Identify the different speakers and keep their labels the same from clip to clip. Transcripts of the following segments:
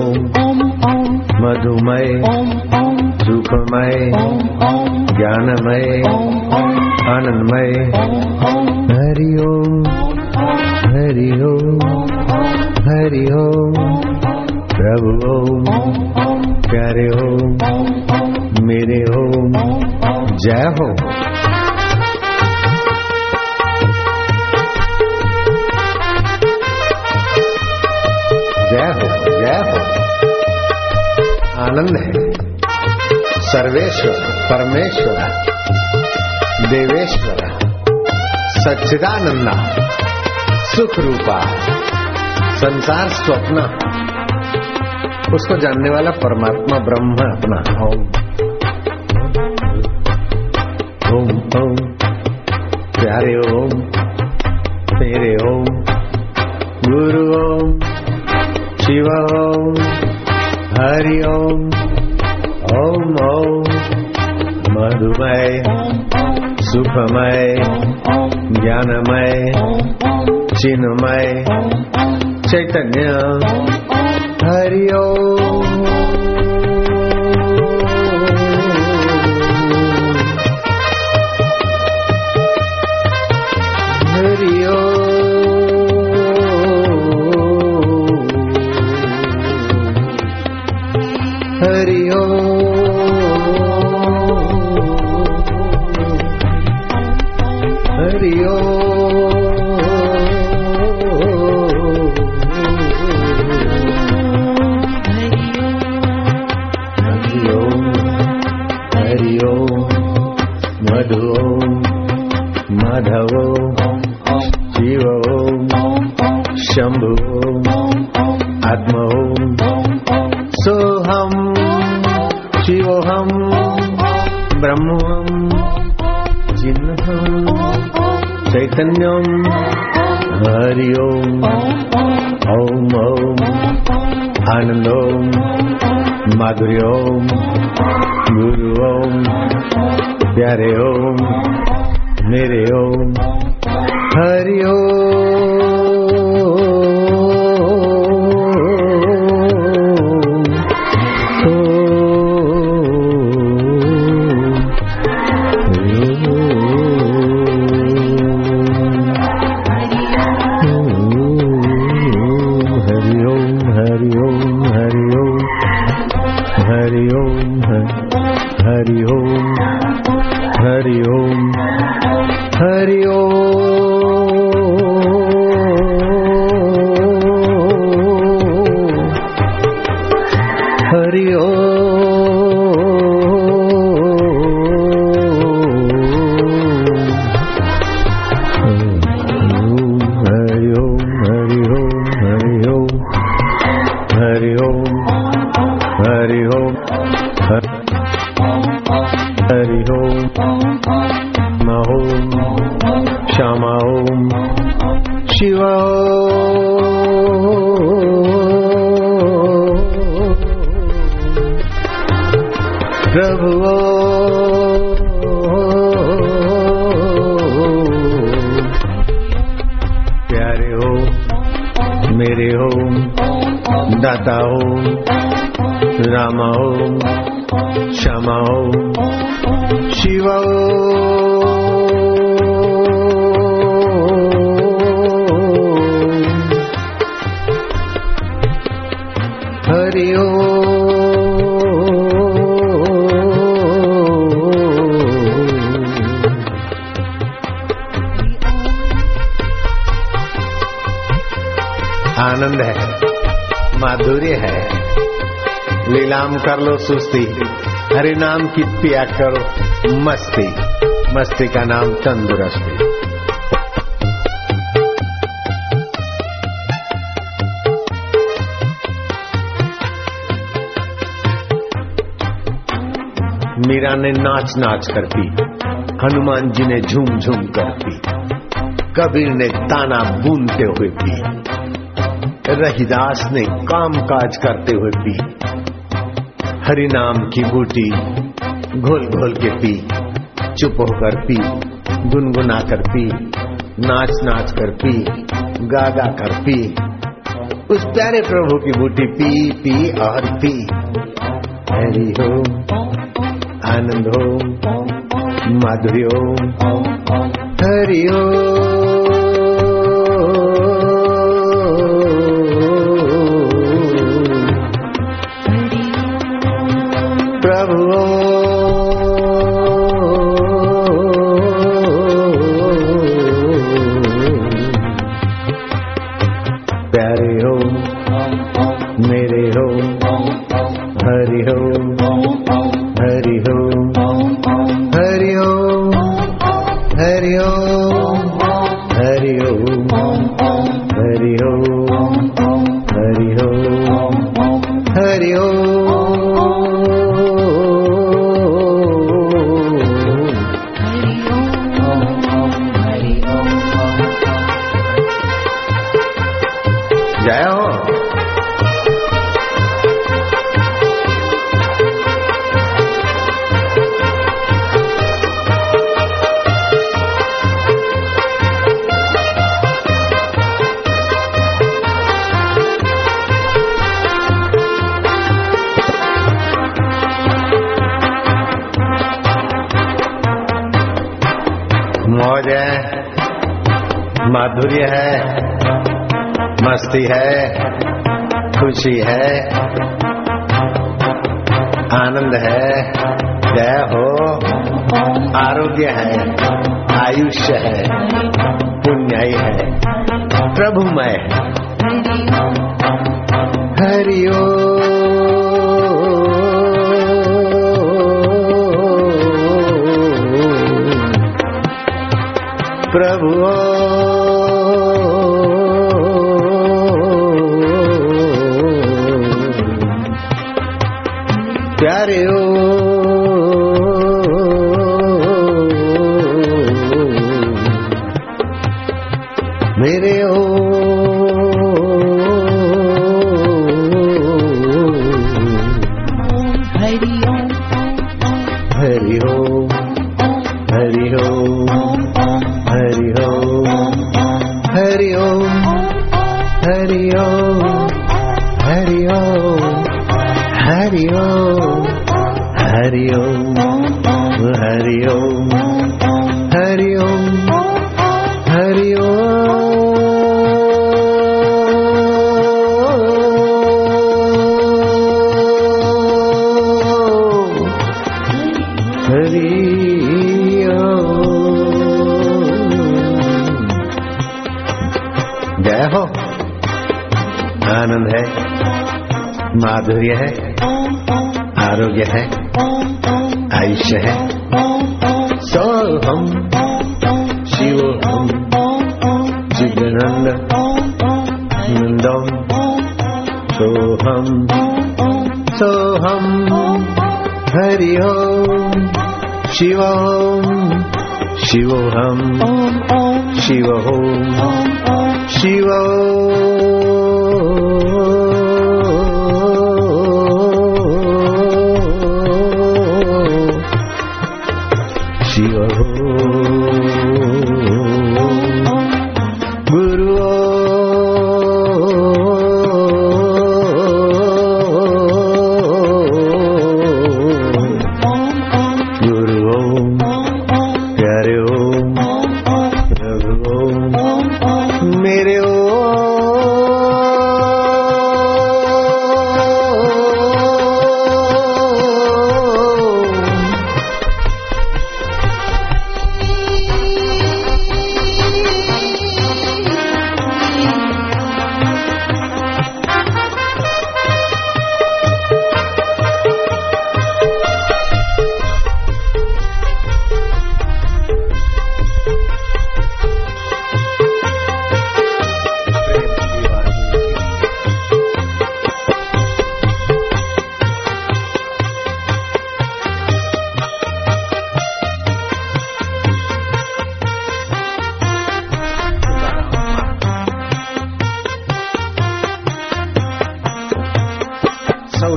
Speaker 1: ओम, मधुमय, सुखमय, ज्ञानमय, आनंदमय। हरि ओम हरि ओम हरि ओम प्रभु ओम प्यारे ओम मेरे ओम जय हो। जय हो जय हो। आनंद है। सर्वेश्वर, परमेश्वर, देवेश्वर, सच्चिदानंदा सुख रूपा संसार स्वप्न। उसको जानने वाला परमात्मा ब्रह्म अपना। ओम। ओम ओम प्यारे ओम तेरे ओम, गुरु ओम। शिव ओम हरि ओम ओम ओम। मधुमय सुखमय ज्ञानमय चिन्मय। चैतन्य हरि ओम। Shiva Om Shambhu Om Atma Om Soham Shivoham Brahmoham Jinnaham Chaitanyam Hari Om Om Om Anandom Madhuri Om Hari Om Shiv प्रभु प्यारे हो मेरे ओम दाता ओम रामा ओम श्यामा ओम शिव माधुर्य है। लीलाम कर लो सुस्ती, हरि नाम की पिया करो, मस्ती। मस्ती का नाम तंदुरुस्ती। मीरा ने नाच नाच कर पी, हनुमान जी ने झूम झूम कर पी, कबीर ने ताना बूनते हुए पी। रहीदास ने काम काज करते हुए पी। हरि नाम की बूटी घोल घोल के पी। चुप होकर पी गुनगुना कर पी, नाच नाच कर पी, गा गा कर पी। उस प्यारे प्रभु की बूटी पी पी और पी। हरि हो, आनंद हो माधुर्य हो, हरि हो। प्यारे हो, मेरे हो, हरि हो हरि हो हरि हो हरि हो हरि हो हरि हो हरि हो हरि हो माधुर्य है, मस्ती है, खुशी है, आनंद है, जय हो, आरोग्य है, आयुष्य है पुण्य है, प्रभुमय है। हरि प्रभु माधुर्य है, आरोग्य है, आयुष्य है। सोहम शिवोहम जिगनंद, नंदम। सोहम सोहम शिव शिवोम शिव शिवोहम शिवो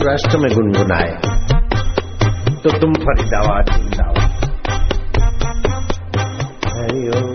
Speaker 1: राष्ट्र में गुनगुनाए तो तुम फरीदाबाद जिंदाबाद। हरिओम।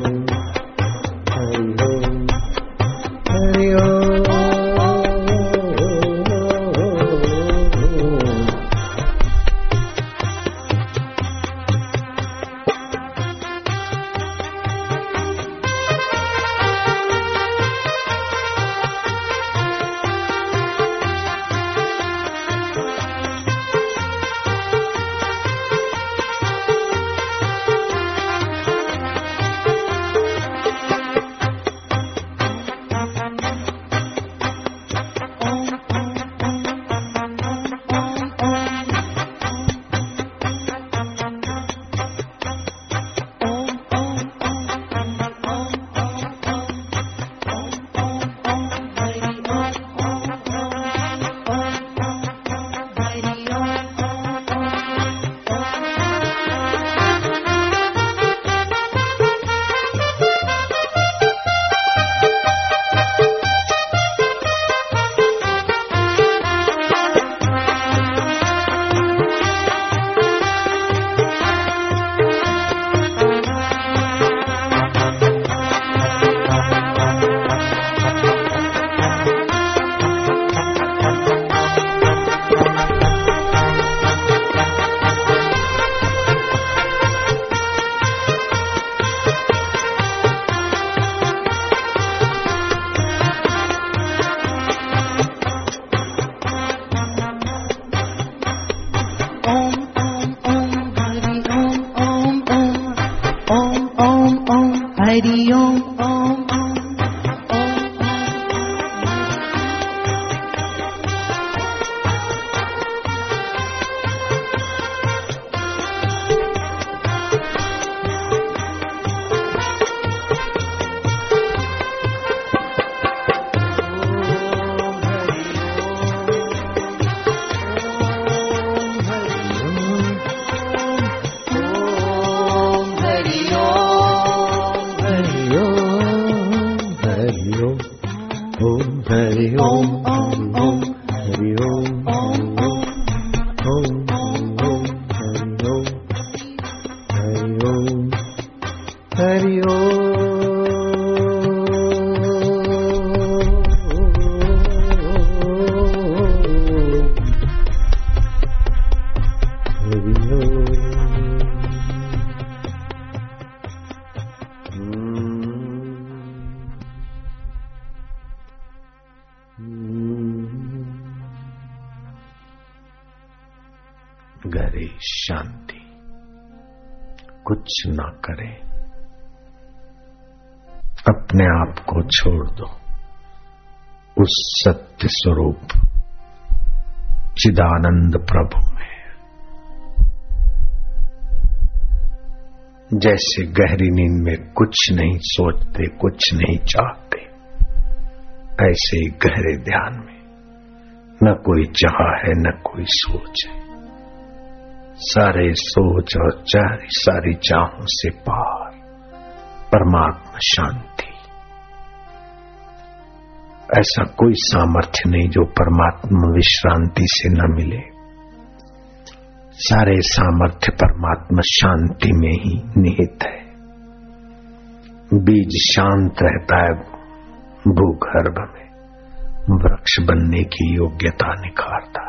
Speaker 1: कुछ ना करें। अपने आप को छोड़ दो। उस सत्य स्वरूप चिदानंद प्रभु में। जैसे गहरी नींद में कुछ नहीं सोचते, कुछ नहीं चाहते, ऐसे ही गहरे ध्यान में न कोई चाह है, न कोई सोच है। सारे सोच और चारी सारी चाहों से पार। परमात्मा शांति। ऐसा कोई सामर्थ्य नहीं जो परमात्मा विश्रांति से न मिले। सारे सामर्थ्य परमात्मा शांति में ही निहित है। बीज शांत रहता है भूगर्भ में। वृक्ष बनने की योग्यता निखारता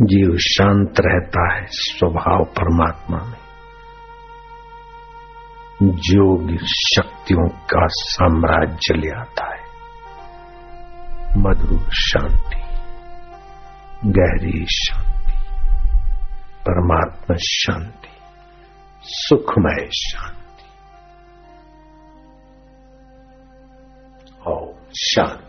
Speaker 1: जीव शांत रहता है स्वभाव परमात्मा में। योग शक्तियों का साम्राज्य ले आता है। मधुर शांति, गहरी शांति, परमात्मा शांति, सुखमय शांति। और शांति।